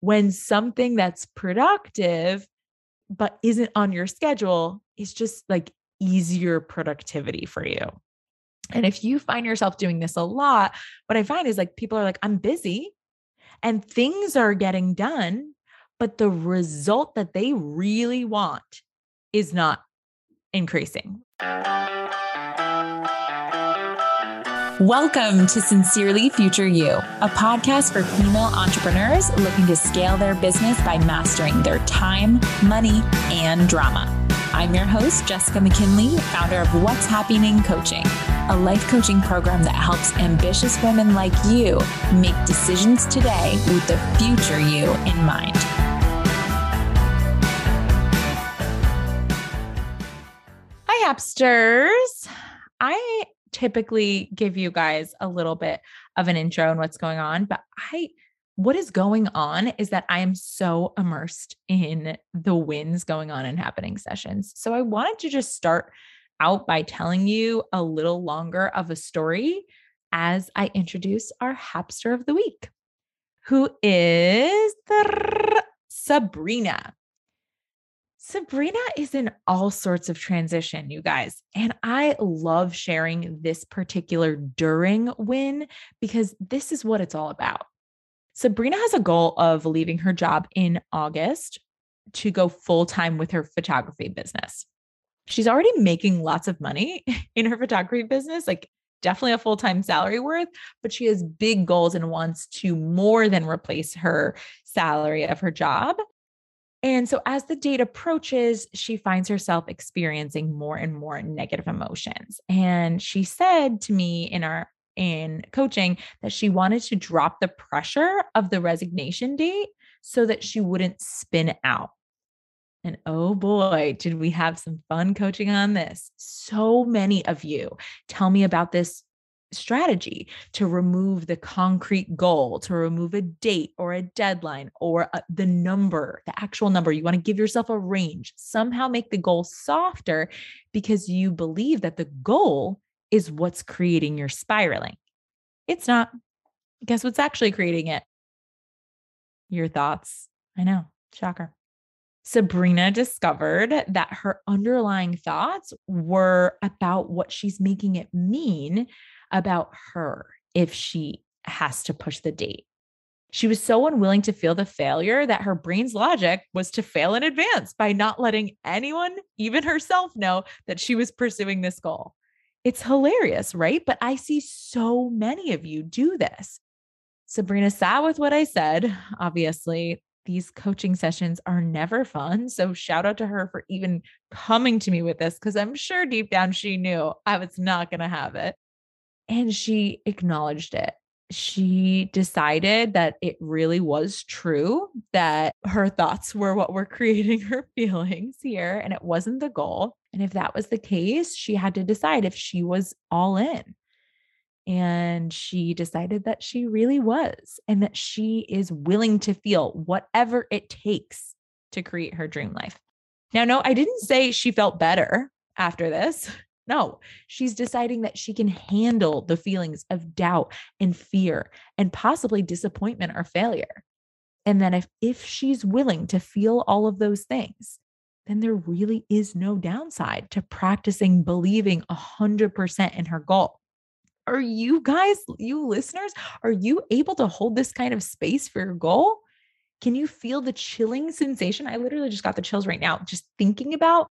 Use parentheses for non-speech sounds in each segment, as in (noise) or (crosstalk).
when something that's productive but isn't on your schedule is just like easier productivity for you. And if you find yourself doing this a lot, what I find is like people are like, I'm busy and things are getting done, but the result that they really want is not increasing. Welcome to Sincerely Future You, a podcast for female entrepreneurs looking to scale their business by mastering their time, money, and drama. I'm your host, Jessica McKinley, founder of What's Happyning Coaching, a life coaching program that helps ambitious women like you make decisions today with the future you in mind. Hi, Happsters. I typically give you guys a little bit of an intro and what's going on, but I what is going on is that I am so immersed in the wins going on and happening sessions. So I wanted to just start out by telling you a little longer of a story as I introduce our Happster of the week, who is Sabrina. Sabrina is in all sorts of transition, you guys. And I love sharing this particular during win because this is what it's all about. Sabrina has a goal of leaving her job in August to go full time with her photography business. She's already making lots of money (laughs) in her photography business, like definitely a full time salary worth, but she has big goals and wants to more than replace her salary of her job. And so, as the date approaches, she finds herself experiencing more and more negative emotions. And she said to me in our in coaching that she wanted to drop the pressure of the resignation date so that she wouldn't spin out. And oh boy, did we have some fun coaching on this. So many of you tell me about this strategy to remove the concrete goal, to remove a date or a deadline or a, the number, the actual number. You want to give yourself a range, somehow make the goal softer because you believe that the goal is what's creating your spiraling. It's not. Guess what's actually creating it? Your thoughts. I know, shocker. Sabrina discovered that her underlying thoughts were about what she's making it mean about her if she has to push the date. She was so unwilling to feel the failure that her brain's logic was to fail in advance by not letting anyone, even herself, know that she was pursuing this goal. It's hilarious, right? But I see so many of you do this. Sabrina sat with what I said. Obviously, these coaching sessions are never fun. So, shout out to her for even coming to me with this because I'm sure deep down she knew I was not going to have it. And she acknowledged it. She decided that it really was true that her thoughts were what were (laughs) creating her feelings here, and it wasn't the goal. And if that was the case, she had to decide if she was all in. And she decided that she really was, and that she is willing to feel whatever it takes to create her dream life. Now, no, I didn't say she felt better after this. (laughs) No, she's deciding that she can handle the feelings of doubt and fear and possibly disappointment or failure. And then if if she's willing to feel all of those things, then there really is no downside to practicing believing 100% in her goal. Are you guys, you listeners, are you able to hold this kind of space for your goal? Can you feel the chilling sensation? I literally just got the chills right now, just thinking about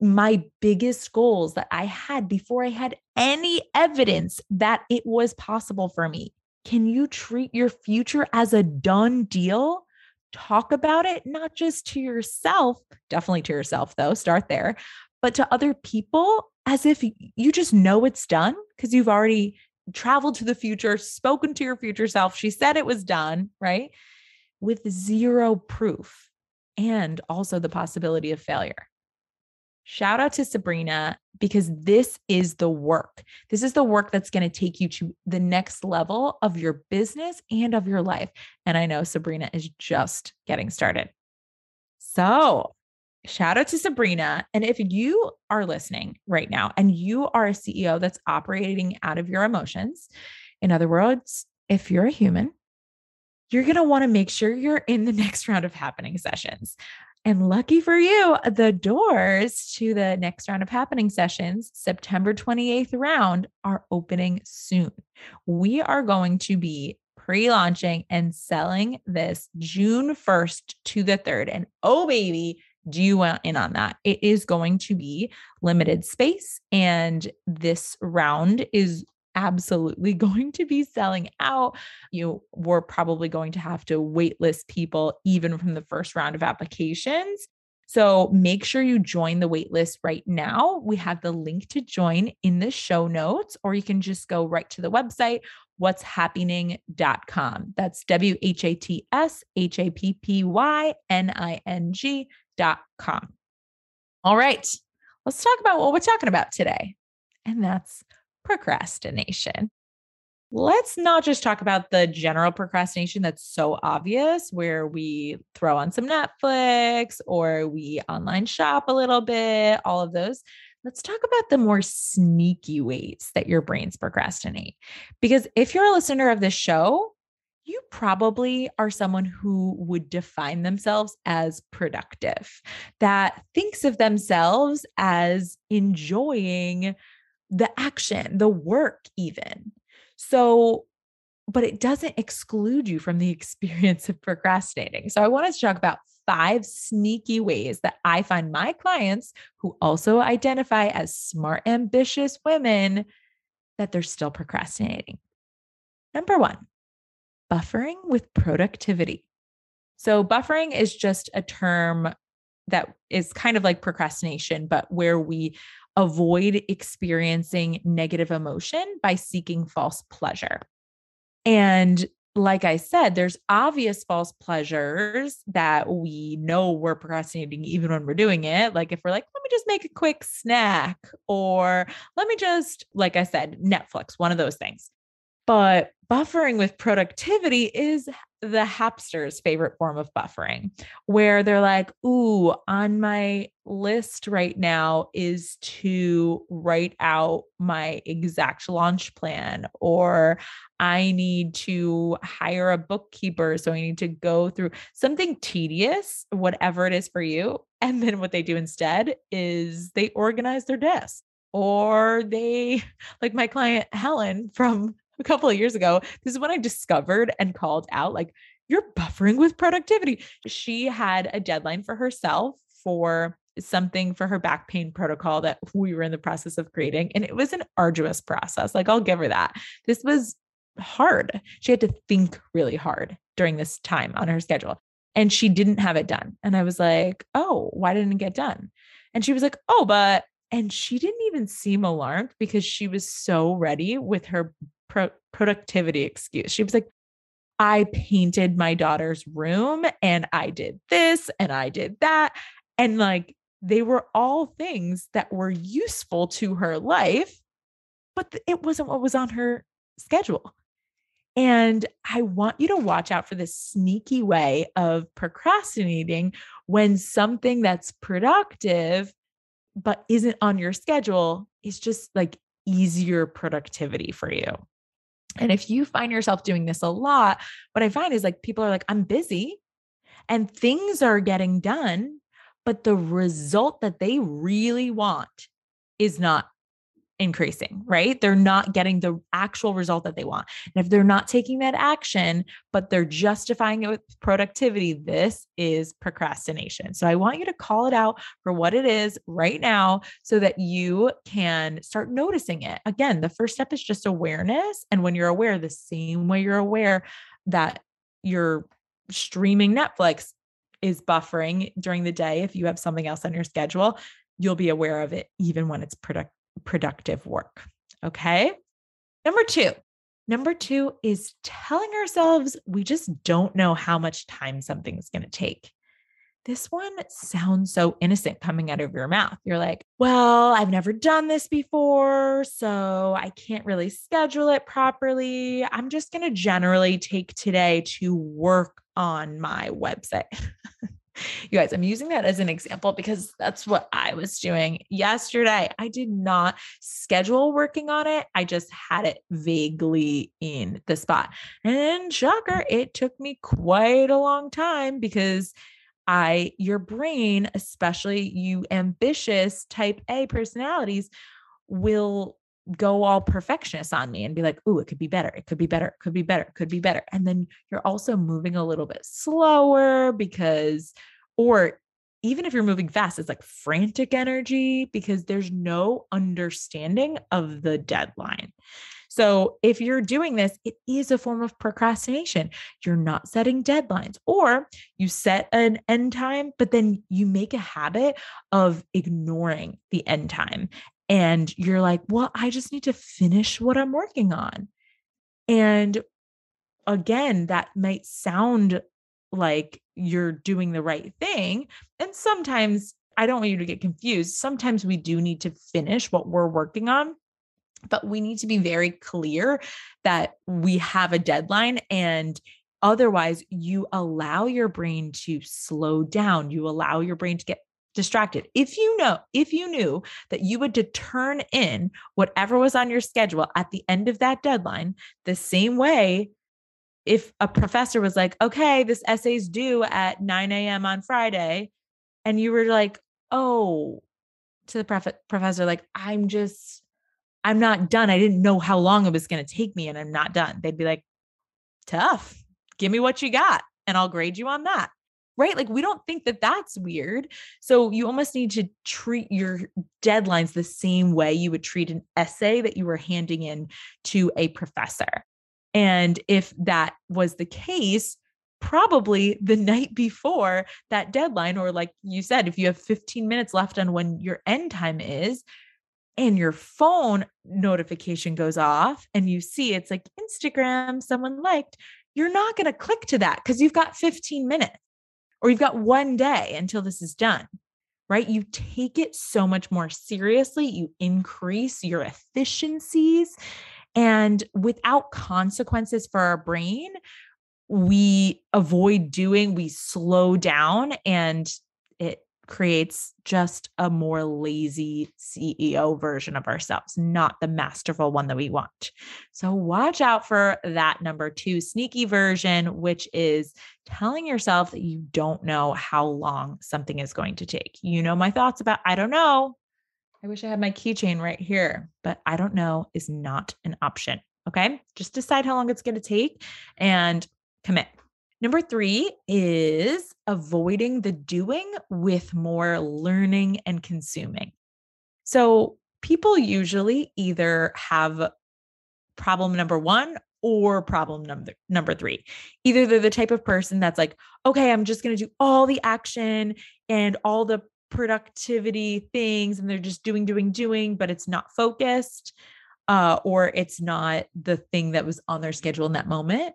my biggest goals that I had before I had any evidence that it was possible for me. Can you treat your future as a done deal? Talk about it, not just to yourself, definitely to yourself, though, start there, but to other people as if you just know it's done because you've already traveled to the future, spoken to your future self. She said it was done, right? With zero proof and also the possibility of failure. Shout out to Sabrina because this is the work. This is the work that's going to take you to the next level of your business and of your life. And I know Sabrina is just getting started. So, shout out to Sabrina. And if you are listening right now and you are a CEO that's operating out of your emotions, in other words, if you're a human you're going to want to make sure you're in the (laughs) next round of happening sessions. And lucky for you, the doors to the next round of happening sessions, September 28th round, are opening soon. We are going to be pre launching and selling this June 1st to the 3rd. And oh, baby, do you want in on that? It is going to be limited space. And this round is absolutely (laughs) going to be selling out. You were probably going to have to waitlist people even from the first round of applications. So make sure you join the waitlist right now. We have the link to join in the show notes, or you can just go right to the website, what's happyning.com. That's W H A T S H A P P Y N I N G.com. All right, let's talk about what we're talking about today. And that's procrastination. Let's not just talk about the general procrastination that's so obvious, where we throw on some Netflix or we online shop a little bit, all of those. Let's talk about the more sneaky ways that your brains procrastinate. Because if you're a listener of this show, you probably are someone who would define themselves as productive, that thinks of themselves as enjoying the action, the work, even. So, but it doesn't exclude you from the (laughs) experience of procrastinating. So, I wanted to talk about five sneaky ways that I find my clients who also identify as smart, ambitious women that they're still procrastinating. Number one, buffering with productivity. So, buffering is just a term that is kind of like procrastination, but where we avoid experiencing negative emotion by seeking false pleasure. And like I said, there's obvious false pleasures that we know we're procrastinating even when we're doing it. Like if we're like, let me just make a quick snack, or let me just, like I said, Netflix, one of those things. But buffering with productivity is the happster's favorite form of buffering, where they're like, Ooh, on my list right now is to write out my exact launch plan, or I need to hire a bookkeeper. So I need to go through something tedious, whatever it is for you. And then what they do instead is they organize their desk or they, (laughs) like my client Helen from a couple of years ago. This is when I discovered and called out like, you're buffering with productivity. She had a deadline for herself for something for her back pain protocol that we were in the process of creating. And it was an arduous process. Like, I'll give her that. This was hard. She had to think really hard during this time on her schedule. And she didn't have it done. And I was like, oh, why didn't it get done? And she was like, oh, but, and she didn't even seem alarmed because she was so ready with her pro- productivity excuse. She was like, I painted my daughter's room and I did this and I did that. And like they were all things that were useful to her life, but it wasn't what was on her schedule. And I want you to watch out for this sneaky way of procrastinating when something that's productive but isn't on your schedule is just like easier productivity for you. And if you find yourself doing this a lot, what I find is like people are like, I'm busy and things are getting done, but the result that they really want is not increasing, right? They're not getting the actual result that they want. And if they're not taking that action, but they're justifying it with productivity, this is procrastination. So I want you to call it out for what it is right now so that you can start noticing it. Again, the first step is just awareness. And when you're aware, the same way you're aware that you're streaming Netflix is buffering during the day, if you have something else on your schedule, you'll be aware of it even when it's productive productive work. Okay. Number two, number two is telling ourselves we just don't know how much time something's going to take. This one sounds so innocent coming out of your mouth. You're like, well, I've never done this before, so I can't really schedule it properly. I'm just going to generally take today to work on my website. (laughs) You guys, I'm using that as an example because that's what I was doing yesterday. I did not schedule working on it. I just had it vaguely in the spot. And shocker, it took me quite a long time because I, your brain, especially you ambitious type A personalities, will go all perfectionist on me and be like, oh, it could be better. It could be better. It could be better. It could be better. And then you're also moving a little bit slower because, or even if you're moving fast, it's like frantic energy because there's no understanding of the deadline. So if you're doing this, it is a form of procrastination. You're not setting deadlines, or you set an end time, but then you make a habit of ignoring the end time and you're like, well, I just need to finish what I'm working on. And again, that might sound like you're doing the right thing. And sometimes I don't want you to get confused. Sometimes we do need to finish what we're working on, but we need to be very clear that we have a deadline and otherwise you allow your brain to slow down you allow your brain to get distracted. If you know, if you knew that you would to turn in whatever was on your schedule at the end of that deadline, the same way if a professor was like, okay, this essay's due at 9 a.m. on Friday, and you were like, oh, to the prof- professor, like, I'm just, I'm not done. I didn't know how long it was going to take me, and I'm not done. They'd be like, tough. Give me what you got, and I'll grade you on that right? Like we don't think that that's weird. So you almost need to treat your deadlines the same way you would treat an essay that you were handing in to a professor. And if that was the case, probably the night before that deadline, or like you said, if you have 15 minutes left on when your end time is, and your phone notification goes off and you see it's like Instagram, someone liked, you're not going to click to that because you've got 15 minutes or you've got one day until this is done, right? You take it so much more seriously. You increase your efficiencies. And without consequences for our brain, we avoid doing, we slow down, and creates just a more lazy CEO version of ourselves, not the masterful one that we want. So watch out for that number two sneaky version, which is telling yourself that you don't know how long something is going to take. You know, my thoughts about, I don't know. I wish I had my keychain right here, but I don't know is not an option. Okay. Just decide how long it's going to take and commit. Number three is avoiding the doing with more learning and consuming. So people usually either have problem number one or problem number number 3 either they're the type of person that's like okay i'm just going to do all the action and all the productivity things and they're just doing doing doing but it's not focused uh, or it's not the thing that was on their schedule in that moment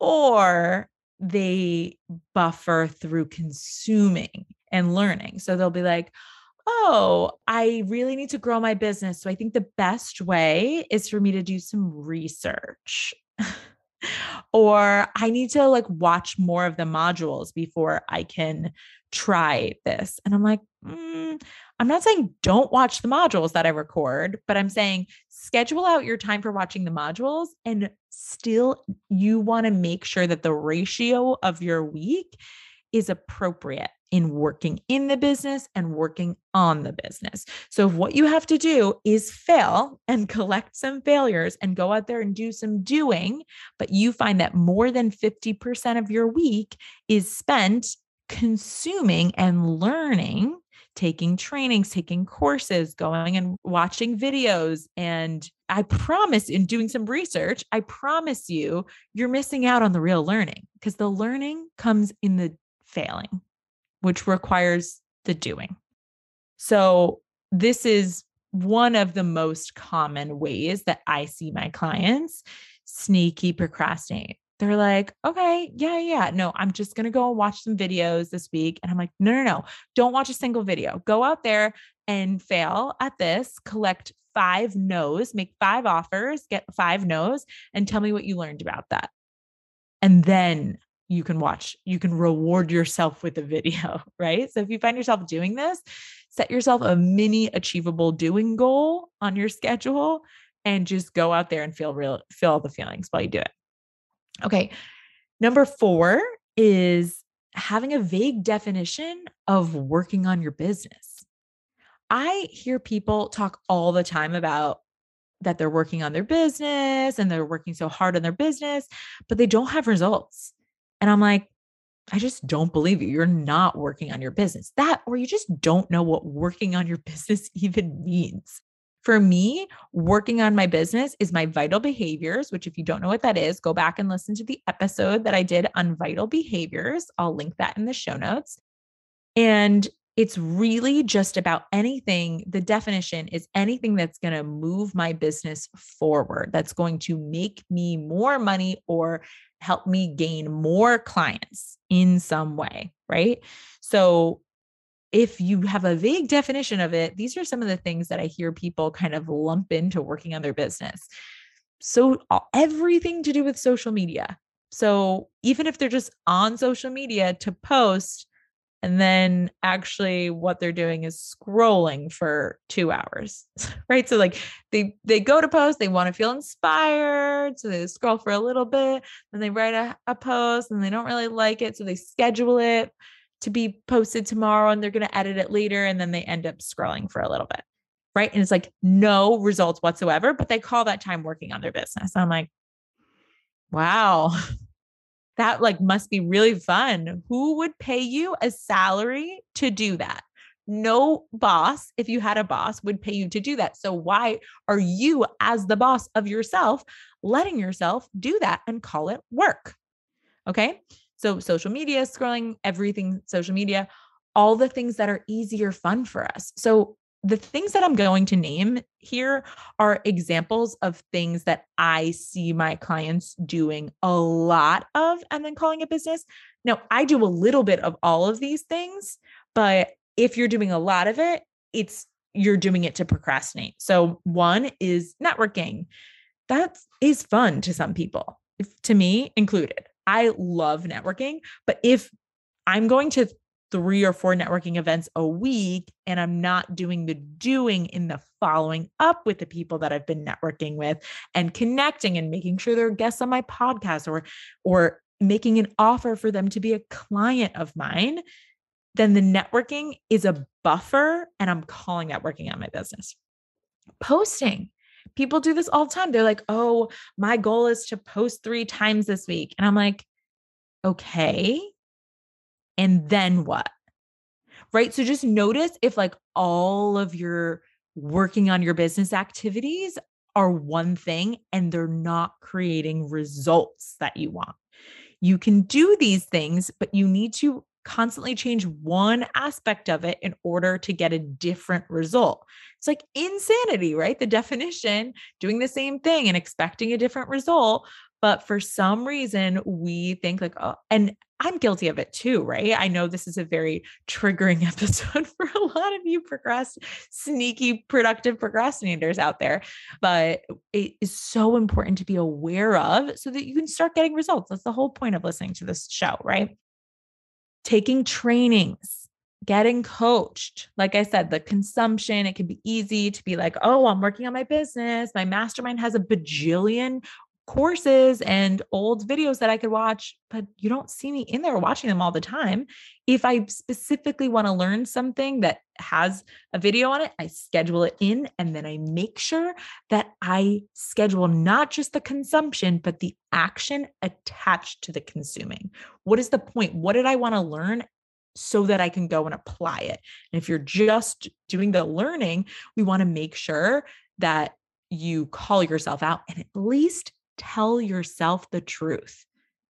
or they buffer through consuming and learning. So they'll be like, oh, I really need to grow my business. So I think the best way is for me to do some research. (laughs) or I need to like watch more of the modules before I can try this. And I'm like, mm, I'm not saying don't watch the modules that I record, but I'm saying schedule out your time for watching the modules and still you want to make sure that the ratio of your week is appropriate in working in the business and working on the business. So, if what you have to do is fail and (laughs) collect some failures and go out there and do some doing, but you find that more than 50% of your week is spent consuming and learning taking trainings, taking courses, going and watching videos. And I promise, in doing some research, I promise you, you're missing out on the real learning because the learning comes in the failing, which requires the doing. So, this is one of the most common ways that I see my clients sneaky procrastinate they're like, okay, yeah, yeah. No, I'm just going to go and watch some videos this week. And I'm like, no, no, no, don't watch a single video. Go out there and fail at this, collect five no's, make five offers, get five no's, and tell me what you learned about that. And then you can watch, you can reward yourself with a video, (laughs) right? So if you find yourself doing this, set yourself a mini achievable doing goal on your schedule and just go out there and feel real, feel all the feelings while you do it. Okay. Number four is having a vague definition of working on your business. I hear people talk all the time about that they're working on their business and they're working so hard on their business, but they don't have results. And I'm like, I just don't believe you. You're not working on your business. That, or you just don't know what working on your (laughs) business even means. For me, working on my business is my vital behaviors, which, if you don't know what that is, go back and listen to the episode that I did on vital behaviors. I'll link that in the show notes. And it's really just about anything. The definition is anything that's going to move my business forward, that's going to make me more money or help me gain more clients in some way. Right. So, if you have a vague definition of it, these are some of the things that I hear people kind of lump into working on their business. So, everything to do with social media. So, even if they're just on social media to post, and then actually what they're doing is scrolling for 2 hours (laughs) right so like they they go to post they want to feel inspired so they scroll for a little bit then they write a, a post and they don't really like it so they schedule it to be posted tomorrow and they're going to edit it later and then they end up scrolling for a little bit right and it's like no results whatsoever but they call that time working on their business i'm like wow (laughs) that like must be really fun. Who would pay you a salary to do that? No boss, if you had a boss, would pay you to do that. So why are you as the boss of yourself letting yourself do that and call it work? Okay? So social media, scrolling, everything social media, all the things that are easier fun for us. So the things that I'm going to name here are examples of things that I see my clients doing a lot of and then calling a business. Now, I do a little bit of all of these things, but if you're doing a lot of it, it's you're doing it to procrastinate. So, one is networking. That is fun to some people, to me included. I love networking, but if I'm going to three or four networking events a week and I'm not doing the doing in the following up with the people that I've been networking with and connecting and making sure they're guests on my podcast or or making an offer for them to be a client of mine, then the networking is a buffer and I'm calling that working on my business. Posting. People do this all the time. They're like, "Oh, my goal is to post 3 times this week." And I'm like, "Okay, and then what? Right. So just notice if like all of your working on your business activities are one thing and they're not creating results that you want. You can do these things, but you need to constantly change one aspect of it in order to get a different result. It's like insanity, right? The definition doing the same thing and expecting a different result. But for some reason, we think like, oh, and I'm guilty of it too, right? I know this is a very triggering (laughs) episode for a lot of you procrast sneaky productive procrastinators out there, but it is so important to be aware of so that you can start getting results. That's the whole point of listening to this show, right? Taking trainings, getting coached. Like I said, the consumption, it can be easy to be like, oh, I'm working on my business. My mastermind has a bajillion courses and old videos that I could watch, but you don't see me in there watching them all the time. If I specifically want to learn something that has a video on it, I schedule it in and then I make sure that I schedule not just the consumption, but the action attached to the consuming. What is the point? What did I want to learn? So that I can go and apply it. And if you're just doing the learning, we want to make sure that you call yourself out and at least tell yourself the truth.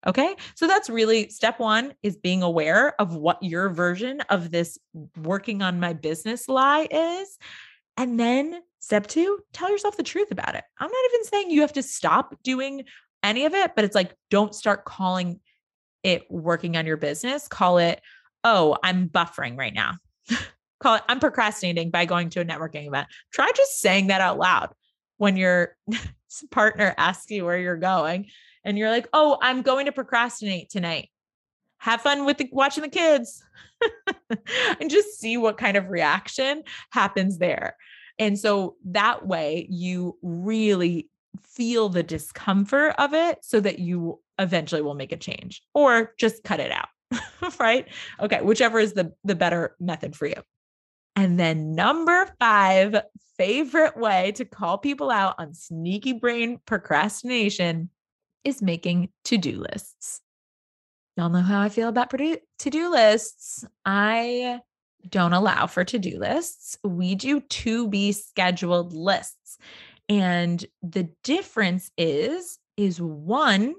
Okay. So that's really step one is being aware of what your version of this working on my business lie is. And then step two, tell yourself the truth about it. I'm not even saying you have to stop doing any of it, but it's like, don't start calling it working on your business. Call it, oh, I'm buffering right now. (laughs) Call it, I'm procrastinating by going to a networking event. Try just saying that out loud when your (laughs) partner asks you where you're going and you're like, oh, I'm going to procrastinate tonight. have fun with the, watching the kids (laughs) and just see what kind of reaction happens there. And so that way you really feel the discomfort of it so that you eventually will make a change or just cut it out. (laughs) right? Okay, whichever is the the better method for you. And then number 5, favorite way to call people out on sneaky brain procrastination is making to-do lists. Y'all know how I feel about to-do lists. I don't allow for to-do lists. We do to be scheduled lists. And the difference is is one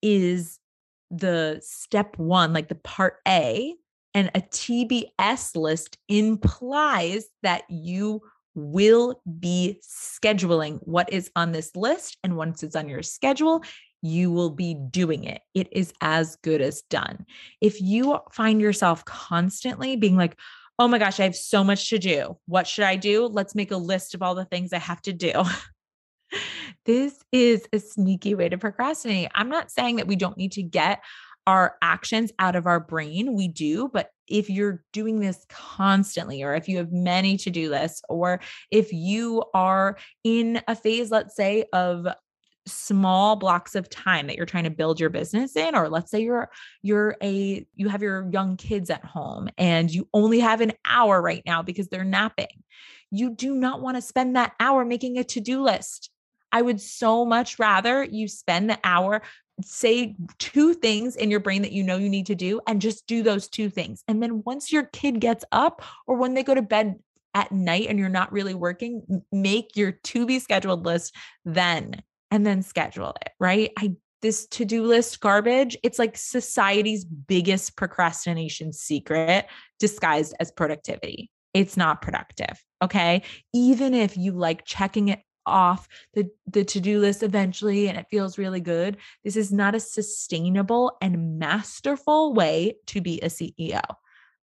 is the step 1 like the part A and a TBS list implies that you will be scheduling what is on this list and once it's on your schedule you will be doing it. It is as good as done. If you find yourself constantly being like, oh my gosh, I have so much to do. What should I do? Let's make a list of all the things I have to do. (laughs) this is a sneaky way to procrastinate. I'm not saying that we don't need to get our actions out of our brain. We do, but if you're doing this constantly, or if you have many to do lists, or if you are in a phase, let's say, of small blocks of time that you're trying to build your business in or let's say you're you're a you have your young kids at home and you only have an hour right now because they're napping you do not want to spend that hour making a to-do list i would so much rather you spend the hour say two things in your brain that you know you need to do and just do those two things and then once your kid gets up or when they go to bed at night and you're not really working make your to be scheduled list then and then schedule it, right? I this to-do list garbage, it's like society's biggest procrastination secret disguised as productivity. It's not productive, okay? Even if you like checking it off the the to-do list eventually and it feels really good, this is not a sustainable and masterful way to be a CEO.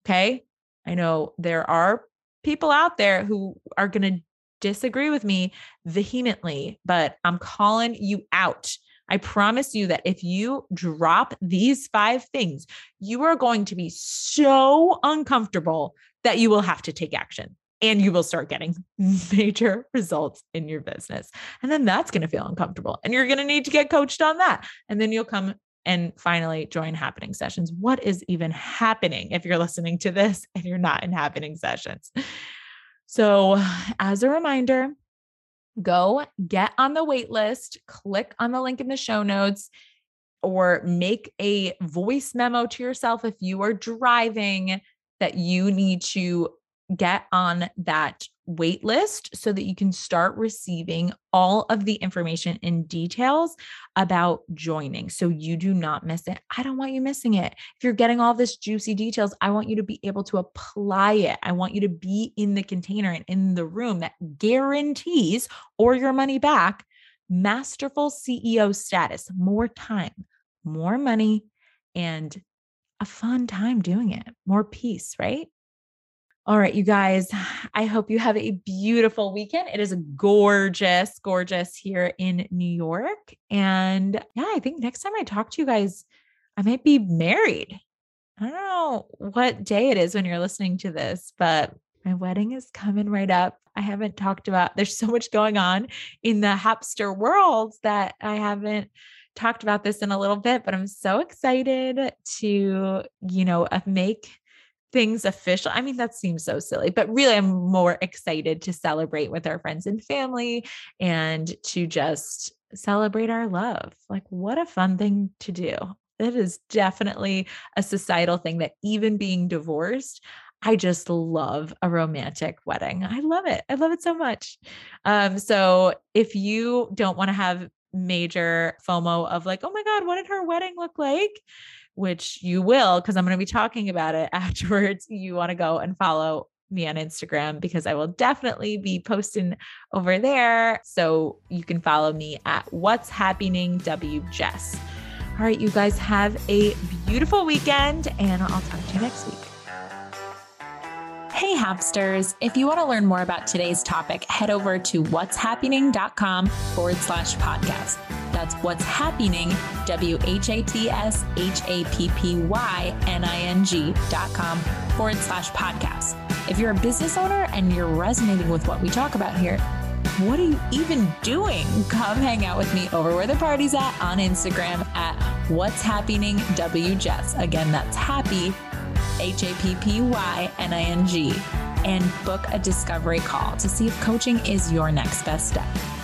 Okay? I know there are people out there who are going to disagree with me vehemently, but I'm calling you out. I promise you that if you drop these five things, you are going to be so uncomfortable that you will have to take action and you will start getting (laughs) major results in your business. And then that's going to feel uncomfortable and you're going to need to get coached on that. And then you'll come and finally join happening sessions. What is even happening if you're listening to this (laughs) and you're not in happening sessions? So, as a reminder, go get on the wait list, click on the link in the show notes, or make a voice memo to yourself if you are driving that you need to get on that wait list so that you can start receiving all of the information and details about joining so you do not miss it. I don't want you missing it. If you're getting all this juicy details, I want you to be able to apply it. I want you to be in the container and in the room that guarantees or your money back masterful CEO status, more time, more money, and a fun time doing it, more peace, right? All right, you guys, I hope you have a beautiful weekend. It is gorgeous, gorgeous here in New York. And yeah, I think next time I talk to you guys, I might be married. I don't know what day it is when you're listening to this, but my wedding is coming right up. I haven't talked about, there's so much going on in the Happster world that I haven't talked about this in a little bit, but I'm so excited to, you know, uh, make things official. I mean, that seems so silly, but really, I'm more excited to celebrate with our friends and family and to just celebrate our love. Like, what a fun thing to do. It is definitely a societal thing that even being divorced, I just love a romantic wedding. I love it. I love it so much. Um, so if you don't want to have major FOMO of like, oh my God, what did her wedding look like? Which you will, because I'm going to be talking about it (laughs) afterwards. You want to go and follow me on Instagram because I will definitely be posting over there. So you can follow me at What's Happening W Jess. All right, you guys have a beautiful weekend, and I'll talk to you next week. Hey, Happsters. If you want to learn more about today's topic, head over to what'shappyning.com forward slash podcast. That's what's happyning, W H A T S H A P P Y N I N G dot com forward slash podcast. If you're a business owner and you're resonating with what we talk about here, what are you even doing? Come hang out with me over where the party's at on Instagram at What's Happening WJess. Again, that's happy, H A P P Y N I N G, and book a discovery call to see if coaching is your next best step.